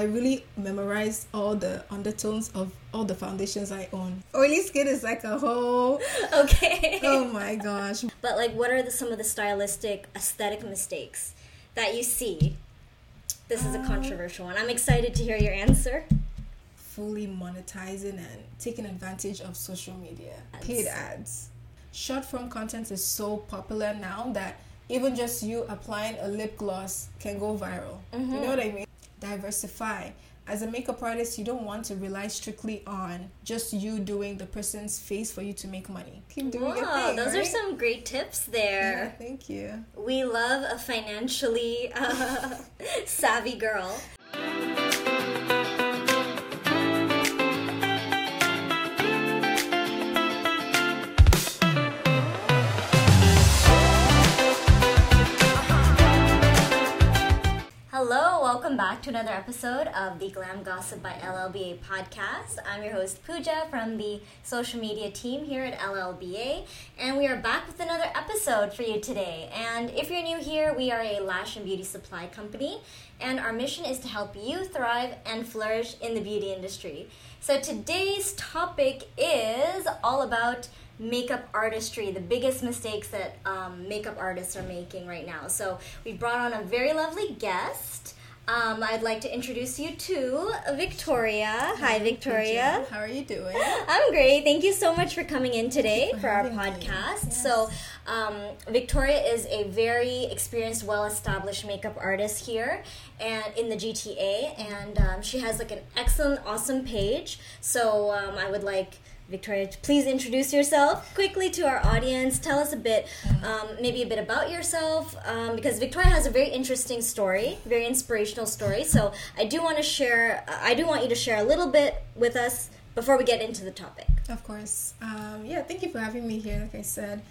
I really memorize all the undertones of all the foundations I own. Oily skin is like a whole. Okay. Oh my gosh. But like, what are the, some of the stylistic, aesthetic mistakes that you see? This is a controversial one. I'm excited to hear your answer. Fully monetizing and taking advantage of social media. Ads. Paid ads. Short form content is so popular now that even just you applying a lip gloss can go viral. You know mm-hmm. what I mean? Diversify. As a makeup artist, you don't want to rely strictly on just you doing the person's face for you to make money. Keep doing your thing. those are some great tips Yeah, there. thank you. We love a financially uh, savvy girl. Welcome back to another episode of the Glam Gossip by LLBA podcast. I'm your host Puja from the social media team here at LLBA, and we are back with another episode for you today. And if you're new here, we are a lash and beauty supply company, and our mission is to help you thrive and flourish in the beauty industry. So today's topic is all about makeup artistry, the biggest mistakes that um, makeup artists are making right now. So we brought on a very lovely guest. Um, I'd like to introduce you to Victoria. Hi, Victoria. How are you doing? I'm great. Thank you so much for coming in today for for our podcast. Yes. So, um, Victoria is a very experienced, well-established makeup artist here and in the GTA, and um, she has like an excellent, awesome page. So, um, I would like Victoria please introduce yourself quickly to our audience. Tell us a bit, um, maybe a bit about yourself, um, because Victoria has a very interesting story, very inspirational story. So, I do want to share. I do want you to share a little bit with us before we get into the topic. Of course. Um, yeah, thank you for having me here. Like I said,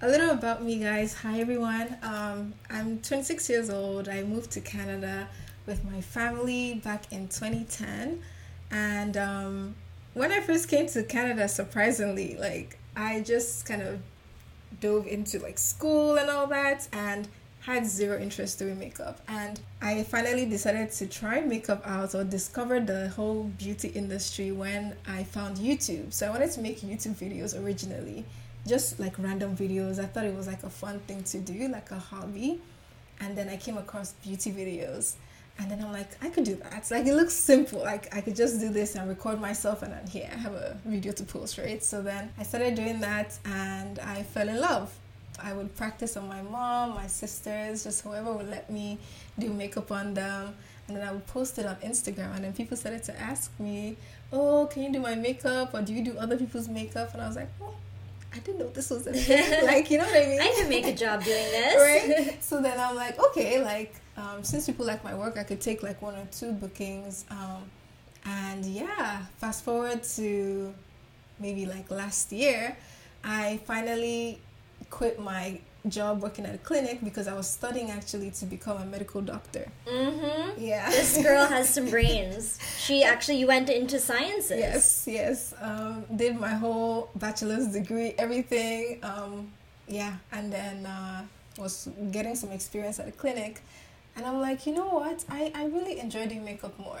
a little about me, guys. Hi, everyone. Um, I'm 26 years old. I moved to Canada with my family back in 2010. And um, when I first came to Canada, surprisingly, like I just kind of dove into like school and all that and had zero interest doing makeup. And i finally decided to try makeup out or discover the whole beauty industry when i found youtube. So i wanted to make youtube videos originally just like random videos. I thought it was like a fun thing to do like a hobby. And then i came across beauty videos and then i'm like i could do that like it looks simple like i could just do this and record myself and then here i have a video to post right so then i started doing that and i fell in love I would practice on my mom, my sisters, just whoever would let me do makeup on them. And then I would post it on Instagram. And then people started to ask me, Oh, can you do my makeup? Or do you do other people's makeup? And I was like, Oh, I didn't know this was a thing. like, you know what I mean? I can make a job doing this. right? So then I'm like, okay, like, um, since people like my work, I could take like one or two bookings. Um, and yeah, fast forward to maybe like last year, I finally quit my job working at a clinic because I was studying actually to become a medical doctor. Mm-hmm. Yeah. This girl has some brains. She actually you went into sciences. Yes, yes. Um, did my whole bachelor's degree, everything. Um, yeah, and then uh, was getting some experience at a clinic, and I'm like, you know what? I I really enjoy doing makeup more,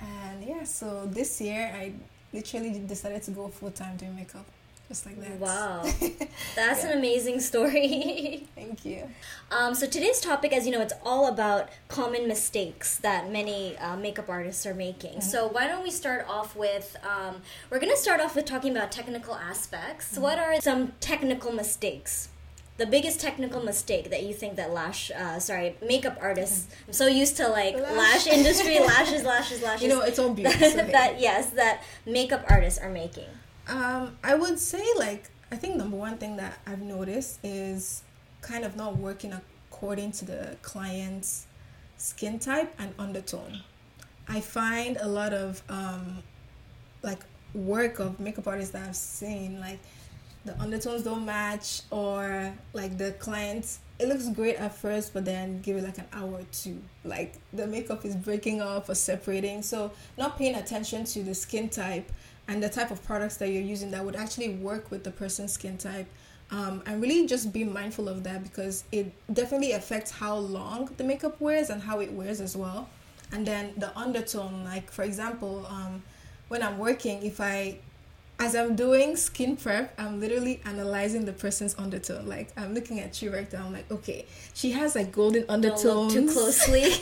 and yeah. So this year I literally decided to go full time doing makeup, just like that. Wow. That's Yeah. an amazing story. Thank you. um, so today's topic, as you know, it's all about common mistakes that many uh, makeup artists are making. So why don't we start off with? Um, we're going to start off with talking about technical aspects. What are some technical mistakes? The biggest technical mistake that you think that lash, uh, sorry, makeup artists. I'm so used to like Lash. lash industry, lashes, lashes, lashes. You know, it's all beauty. hey. that yes, that makeup artists are making. Um, I would say like I think number one thing that I've noticed is kind of not working according to the client's skin type and undertone. I find a lot of um, like work of makeup artists that I've seen like the undertones don't match or like the client it looks great at first but then give it like an hour or two like the makeup is breaking off or separating so not paying attention to the skin type and the type of products that you're using that would actually work with the person's skin type um, and really just be mindful of that because it definitely affects how long the makeup wears and how it wears as well and then the undertone. Like for example, um, when I'm working, if I as I'm doing skin prep, I'm literally analyzing the person's undertone. Like I'm looking at you right now. I'm like, okay, she has like golden undertones. too closely.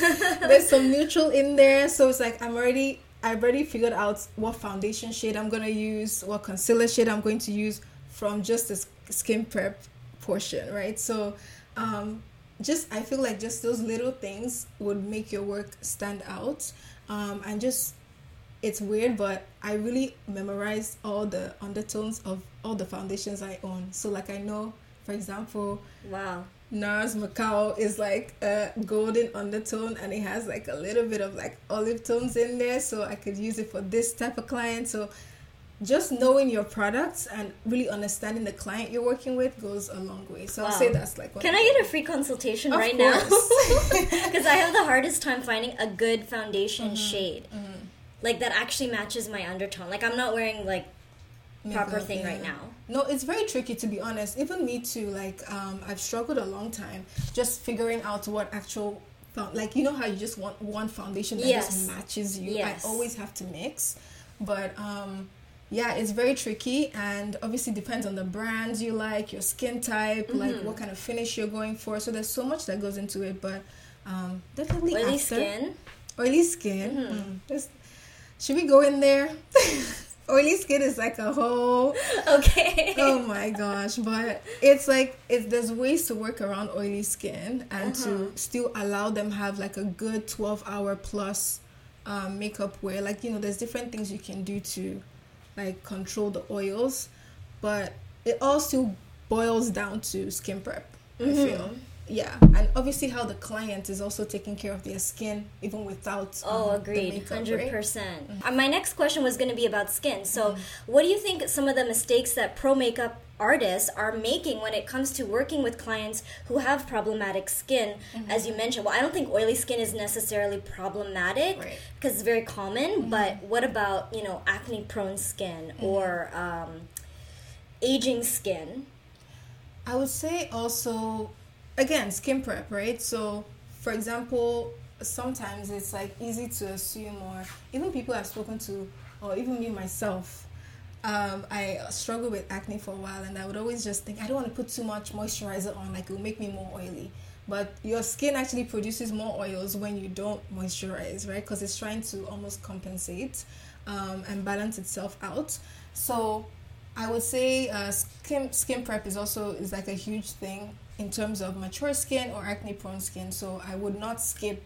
There's some neutral in there, so it's like I'm already I've already figured out what foundation shade I'm gonna use, what concealer shade I'm going to use from just the skin prep portion, right? So, um, just I feel like just those little things would make your work stand out, um, and just it's weird, but I really memorize all the undertones of all the foundations I own. So like I know, for example, wow, NARS Macao is like a golden undertone and it has like a little bit of like olive tones in there, so I could use it for this type of client. So just knowing your products and really understanding the client you're working with goes a long way. So wow. I'll say that's like. One. Can I get a free consultation of right course. now? Because I have the hardest time finding a good foundation mm-hmm. shade. Mm-hmm like that actually matches my undertone. Like I'm not wearing like proper thing yeah. right now. No, it's very tricky to be honest. Even me too. Like um, I've struggled a long time just figuring out what actual like you know how you just want one foundation that yes. just matches you. Yes. I always have to mix, but um, yeah, it's very tricky and obviously depends on the brands you like, your skin type, mm-hmm. like what kind of finish you're going for. So there's so much that goes into it, but um, definitely oily after, skin. Oily skin. Mm-hmm. Mm, should we go in there? Oily skin is like a whole okay. Oh my gosh, but it's like it's there's ways to work around oily skin and uh-huh. to still allow them have like a good 12 hour plus um, makeup wear. Like you know, there's different things you can do to like control the oils, but it all still boils down to skin prep. Mm-hmm. I feel yeah and obviously how the client is also taking care of their skin even without oh um, agreed makeup, 100% right? mm-hmm. uh, my next question was going to be about skin so mm-hmm. what do you think some of the mistakes that pro makeup artists are making when it comes to working with clients who have problematic skin mm-hmm. as you mentioned well i don't think oily skin is necessarily problematic right. because it's very common mm-hmm. but what about you know acne prone skin mm-hmm. or um, aging skin i would say also again skin prep right? So for example sometimes it's like easy to assume or even people i've spoken to or even me myself um, I struggled with acne for a while and I would always just think I don't want to put too much moisturizer on like it will make me more oily. But your skin actually produces more oils when you don't moisturize right? Because it's trying to almost compensate um, and balance itself out. So I would say uh, skin skin prep is also is like a huge thing in terms of mature skin or acne prone skin. So I would not skip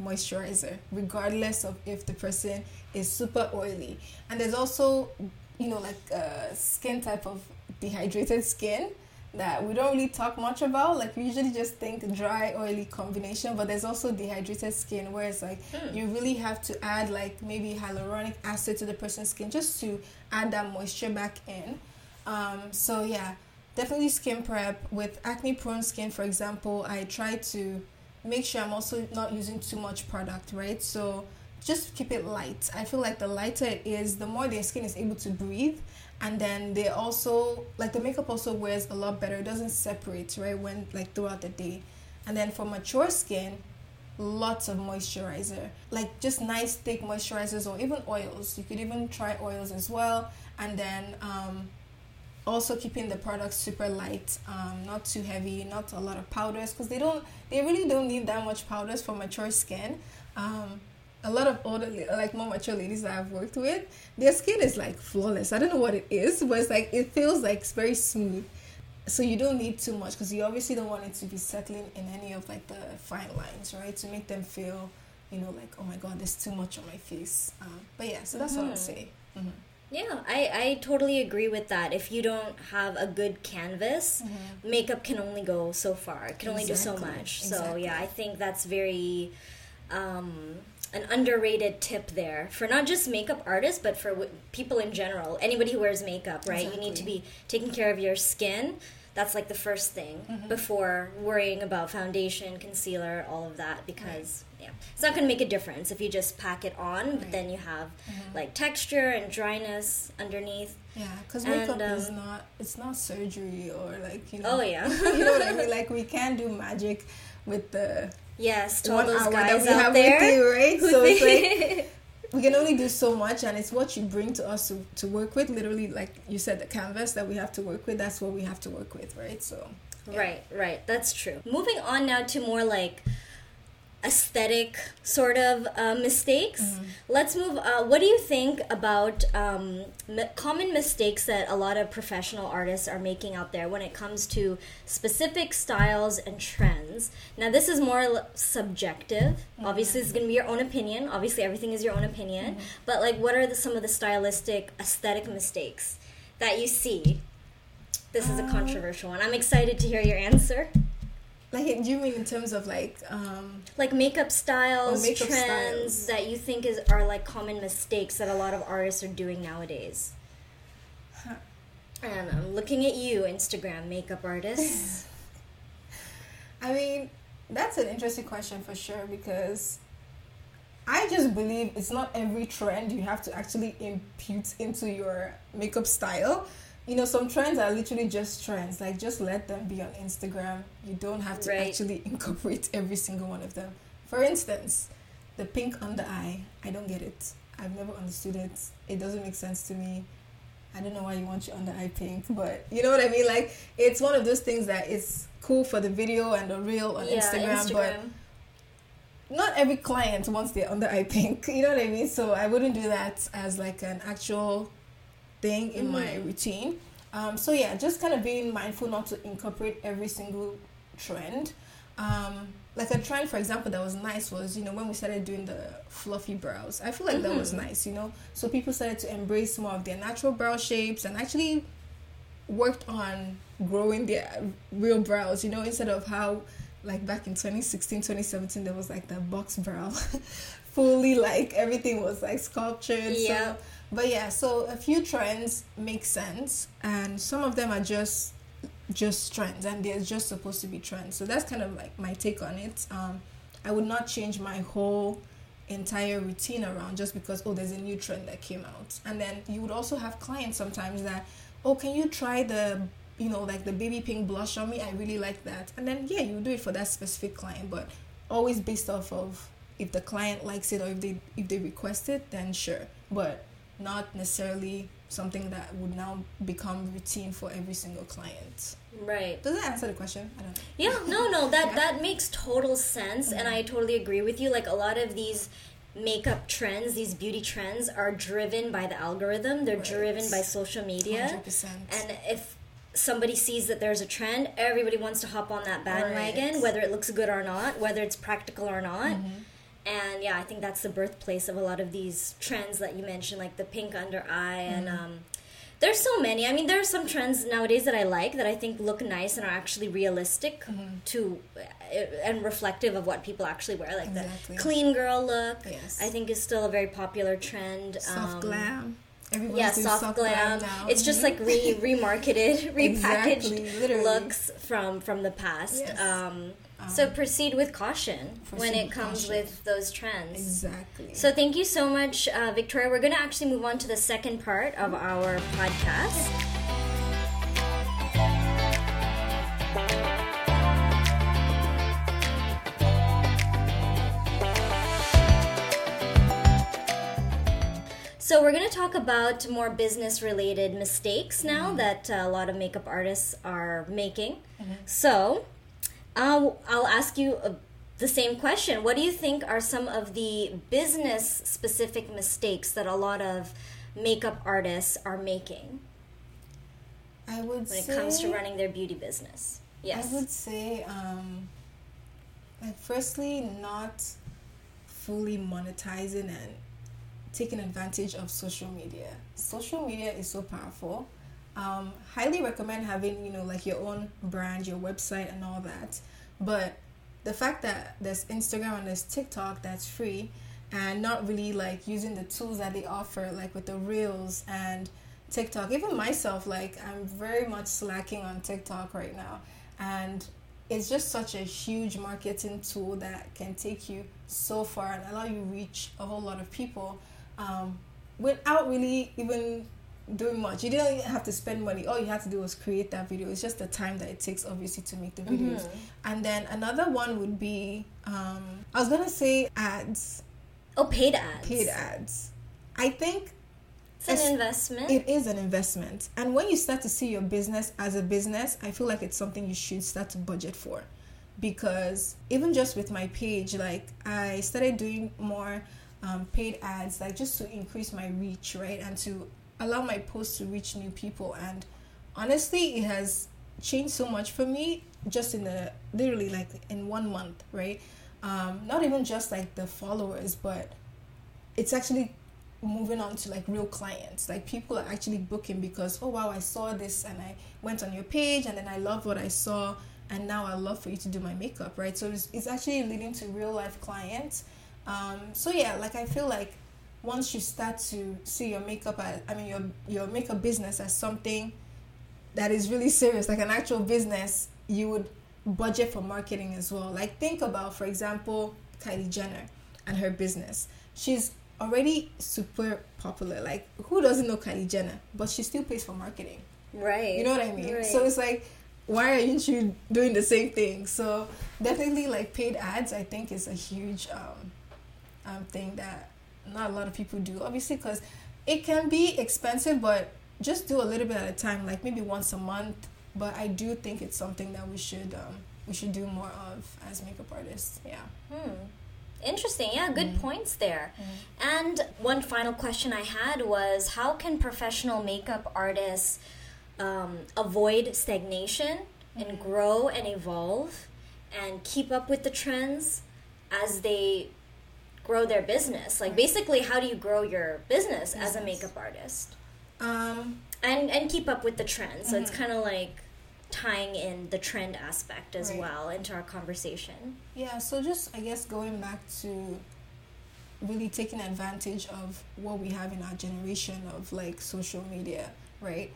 moisturizer, regardless of if the person is super oily. And there's also, you know, like uh, skin type of dehydrated skin that we don't really talk much about. Like we usually just think dry oily combination, but there's also dehydrated skin where it's like mm. you really have to add like maybe hyaluronic acid to the person's skin just to add that moisture back in. Um, so yeah, definitely skin prep. With acne prone skin for example i try to make sure i'm also not using too much product right? So just keep it light. I feel like the lighter it is the more their skin is able to breathe. And then they also like the makeup also wears a lot better. It doesn't separate right when like throughout the day. And then for mature skin lots of moisturizer. Like just nice thick moisturizers or even oils. You could even try oils as well. And then um, also keeping the products super light um, not too heavy not a lot of powders because they don't they really don't need that much powders for mature skin. Um, a lot of older like more mature ladies that i've worked with their skin is like flawless. I don't know what it is but it's like it feels like it's very smooth. So you don't need too much because you obviously don't want it to be settling in any of like the fine lines right? To make them feel you know like oh my god there's too much on my face. Um, but yeah so that's mm-hmm. what i'd say. Mm-hmm. Yeah, I, I totally agree with that. If you don't have a good canvas, mm-hmm. makeup can only go so far. It can exactly. only do so much. Exactly. So, yeah, I think that's very um, an underrated tip there for not just makeup artists, but for w- people in general. Anybody who wears makeup, right? Exactly. You need to be taking care of your skin. That's like the first thing mm-hmm. before worrying about foundation, concealer, all of that, because. Right yeah it's not going to make a difference if you just pack it on right. but then you have mm-hmm. like texture and dryness underneath yeah because makeup um, is not it's not surgery or like you know oh yeah you know what i mean like we can do magic with the Yes, to all those guys we out have there. you, right? So it's like we can only do so much, and it's what you bring to us to, to work with. Literally, like you said, the canvas that we have to work with. That's what we have to work with, right? So yeah. Right, right. That's true. Moving on now to more like aesthetic sort of uh, mistakes. Mm-hmm. Let's move. Uh, what do you think about um, m- common mistakes that a lot of professional artists are making out there when it comes to specific styles and trends? Now, this is more l- subjective. Mm-hmm. Obviously, it's going to be your own opinion. Obviously, everything is your own opinion. Mm-hmm. But like, what are the, some of the stylistic, aesthetic mistakes that you see? This is a Um, controversial one. I'm excited to hear your answer. Like, do you mean in terms of like, um, Like makeup styles, Oh, makeup trends styles. that you think is are like common mistakes that a lot of artists are doing nowadays. Huh. And I'm looking at you, Instagram makeup artists. I mean, that's an interesting question for sure because I just believe it's not every trend you have to actually impute into your makeup style. You know, some trends are literally just trends. Like, just let them be on Instagram. You don't have to Right. actually incorporate every single one of them. For instance, the pink under eye. I don't get it. I've never understood it. It doesn't make sense to me. I don't know why you want your under eye pink, but you know what I mean? Like, it's one of those things that is cool for the video and the reel on yeah, Instagram, but not every client wants their under eye pink. You know what I mean? So I wouldn't do that as like an actual thing in my Mhm. routine. Um, so yeah, just kind of being mindful not to incorporate every single trend. Um, like a trend, for example, that was nice was you know when we started doing the fluffy brows. I feel like that was Mhm. nice. You know, so people started to embrace more of their natural brow shapes and actually worked on growing their real brows. You know, instead of how like back in 2016 2017 there was like the box brow fully like everything was like sculptured Yeah. so but yeah so a few trends make sense and some of them are just just trends and they're just supposed to be trends. So that's kind of like my take on it. Um i would not change my whole entire routine around just because oh there's a new trend that came out. And then you would also have clients sometimes that oh can you try the you know like the baby pink blush on me? I really like that. And then yeah you do it for that specific client but always based off of if the client likes it or if they if they request it then sure. But not necessarily something that would now become routine for every single client Right. does that answer the question i don't know Yeah, no, no, that Yeah. that makes total sense, and Mhm. I totally agree with you. Like a lot of these makeup trends, these beauty trends, are driven by the algorithm. They're Right. driven by social media, 100% and if somebody sees that there's a trend, everybody wants to hop on that bandwagon, Right. whether it looks good or not, whether it's practical or not. Mhm. And yeah, I think that's the birthplace of a lot of these trends that you mentioned, like the pink under eye, and Mhm. um, there's so many. I mean, there are some trends nowadays that I like that I think look nice and are actually realistic Mhm. to uh, and reflective of what people actually wear, like Exactly. the clean girl look. yes I think is still a very popular trend. soft Um, glam Everyone's Yeah, doing soft, glam. now. It's just like re remarketed, repackaged Exactly, looks from from the past. Yes. Um, Um, so proceed with caution when it comes caution. with those trends. exactly So thank you so much, uh, Victoria. We're going to actually move on to the second part of our podcast. So we're going to talk about more business-related mistakes now that uh, a lot of makeup artists are making. So, uh, I'll ask you uh, the same question. What do you think are some of the business specific mistakes that a lot of makeup artists are making I would when it say comes to running their beauty business? Yes. I would say, um, like, firstly, not fully monetizing and taking advantage of social media. Social media is so powerful. Um, highly recommend having, you know, like your own brand, your website, and all that. But the fact that there's Instagram and there's TikTok that's free and not really like using the tools that they offer, like with the reels and TikTok. Even myself, like I'm very much slacking on TikTok right now. And it's just such a huge marketing tool that can take you so far and allow you reach a whole lot of people um, without really even doing much. You didn't have to spend money. All you had to do was create that video. It's just the time that it takes, obviously, to make the videos. Mhm. And then another one would be, um, I was gonna say ads, Oh, paid ads. paid ads. I think It's an Es- investment. it is an investment, and when you start to see your business as a business, I feel like it's something you should start to budget for, because even just with my page, like I started doing more um, paid ads, like just to increase my reach, right, and to allow my posts to reach new people. And honestly, it has changed so much for me just in the literally like in one month, right? Um, not even just like the followers, but it's actually moving on to like real clients like people are actually booking because oh wow i saw this and i went on your page and then i love what i saw and now i love for you to do my makeup right so it's, it's actually leading to real life clients um, so yeah like i feel like once you start to see your makeup as, i mean your your makeup business as something that is really serious like an actual business you would budget for marketing as well like think about for example kylie jenner and her business she's already super popular. Like, who doesn't know Kylie Jenner? But she still pays for marketing. right. You know what I mean? Right. So it's like, why aren't you doing the same thing? So definitely, like paid ads, I think is a huge um, um thing that not a lot of people do. Obviously, because it can be expensive, but just do a little bit at a time. Like maybe once a month. But I do think it's something that we should um, we should do more of as makeup artists. Yeah. Hmm. Interesting. Yeah, good Mm. points there. And one final question I had was how can professional makeup artists um, avoid stagnation and Mhm. grow and evolve and keep up with the trends as they grow their business? Like, basically, how do you grow your business as a makeup artist? Um, And, and keep up with the trends. So it's Mhm. kind of like tying in the trend aspect as Right. well into our conversation. Yeah, so just I guess going back to really taking advantage of what we have in our generation of like social media, right?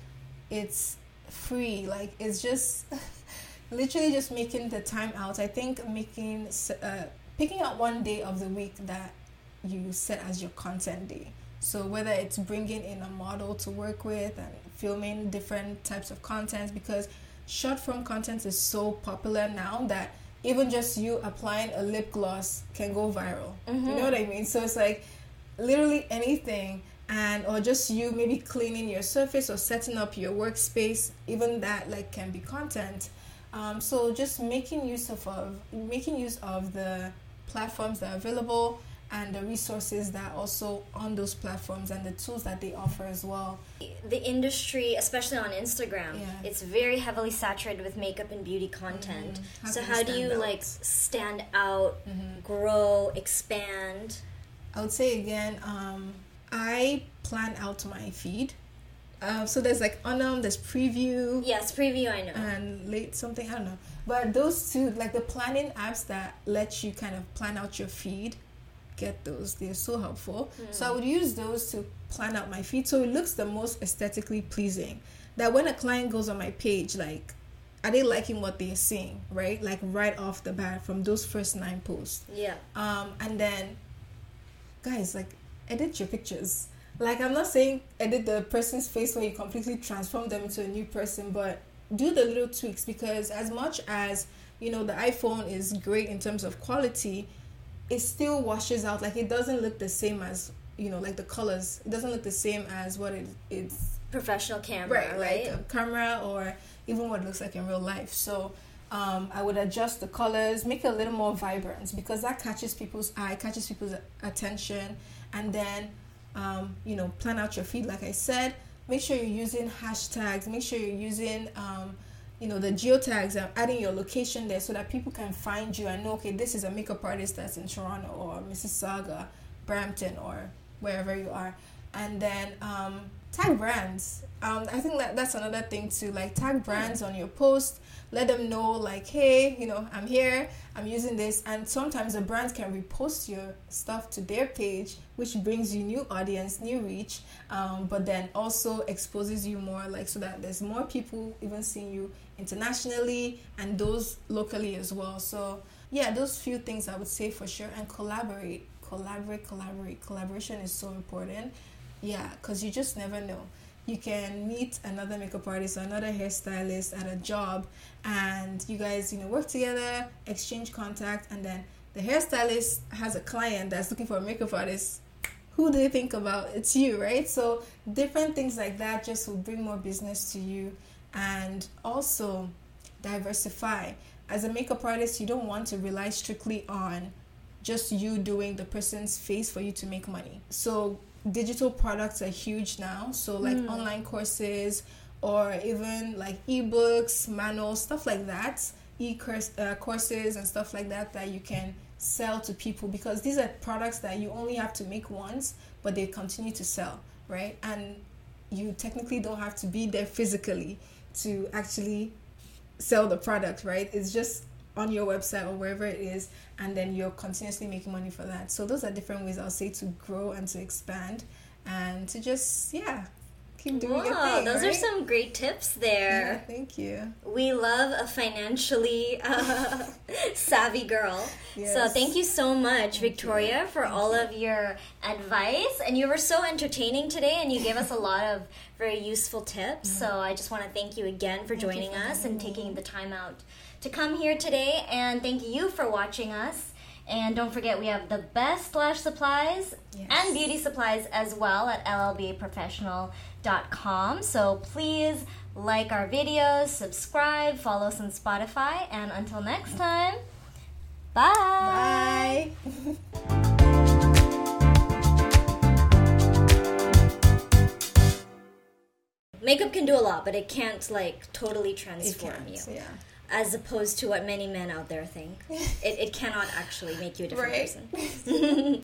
It's free, like it's just literally just making the time out. I think making uh, picking out one day of the week that you set as your content day. So whether it's bringing in a model to work with and filming different types of content because short form content is so popular now that even just you applying a lip gloss can go viral. You Mhm. know what I mean? So it's like literally anything and or just you maybe cleaning your surface or setting up your workspace, even that like can be content. Um, so just making use of, of making use of the platforms that are available and the resources that are also on those platforms and the tools that they offer as well. the industry, especially on Instagram, Yeah. it's very heavily saturated with makeup and beauty content. Mhm. How so how do you out? like stand out, Mhm. grow, expand? I would say again, um, I plan out my feed. Uh, so there's like Unum, there's Preview, Yes, preview I know. and late something I don't know. But those two, like the planning apps that let you kind of plan out your feed, get those. They're so helpful. So I would use those to plan out my feed so it looks the most aesthetically pleasing. That when a client goes on my page, like are they liking what they're seeing, right? Like right off the bat from those first nine posts. yeah. Um, and then, guys, like, edit your pictures. Like, I'm not saying edit the person's face where you completely transform them into a new person, but do the little tweaks because, as much as you know, the iPhone is great in terms of quality, it still washes out. Like, it doesn't look the same as you know, like the colors. It doesn't look the same as what it it's Professional camera, right? like a camera or even what it looks like in real life. So um, I would adjust the colors, make it a little more vibrant because that catches people's eye, catches people's attention, and then um, you know plan out your feed. Like I said, make sure you're using hashtags. Make sure you're using um, you know the geotags and adding your location there so that people can find you and know okay this is a makeup artist that's in Toronto or Mississauga, Brampton or wherever you are, and then um, tag brands. Um, I think that that's another thing too. Like tag brands on your post. Let them know like, hey, you know, I'm here. I'm using this, and sometimes the brands can repost your stuff to their page, which brings you new audience, new reach. Um, but then also exposes you more, like so that there's more people even seeing you internationally and those locally as well. So yeah, those few things I would say for sure, and collaborate, collaborate, collaborate. Collaboration is so important. Yeah, because you just never know. you can meet another makeup artist or another hairstylist at a job and you guys you know work together exchange contact and then the hairstylist has a client that's looking for a makeup artist. Who do they think about? It's you right? So different things like that just will bring more business to you and also diversify. As a makeup artist you don't want to rely strictly on just you doing the person's face for you to make money. So digital products are huge now. So like mm. online courses or even like ebooks, manuals, stuff like that, e uh, courses and stuff like that that you can sell to people because these are products that you only have to make once, but they continue to sell, right? And you technically don't have to be there physically to actually sell the product, right? It's just on your website or wherever it is and then you're continuously making money for that so those are different ways i'll say to grow and to expand and to just yeah keep doing wow, thing, those right? are some great tips there yeah, thank you we love a financially uh, savvy girl yes. so thank you so much thank victoria you. for thank all you. of your advice and you were so entertaining today and you gave us a lot of very useful tips mm-hmm. so i just want to thank you again for thank joining for us and taking the time out to come here today, and thank you for watching us. And don't forget, we have the best lash supplies yes. and beauty supplies as well at llbaprofessional.com. So please like our videos, subscribe, follow us on Spotify, and until next time, bye. Bye. Makeup can do a lot, but it can't like totally transform you. Yeah as opposed to what many men out there think. it, it cannot actually make you a different right. person.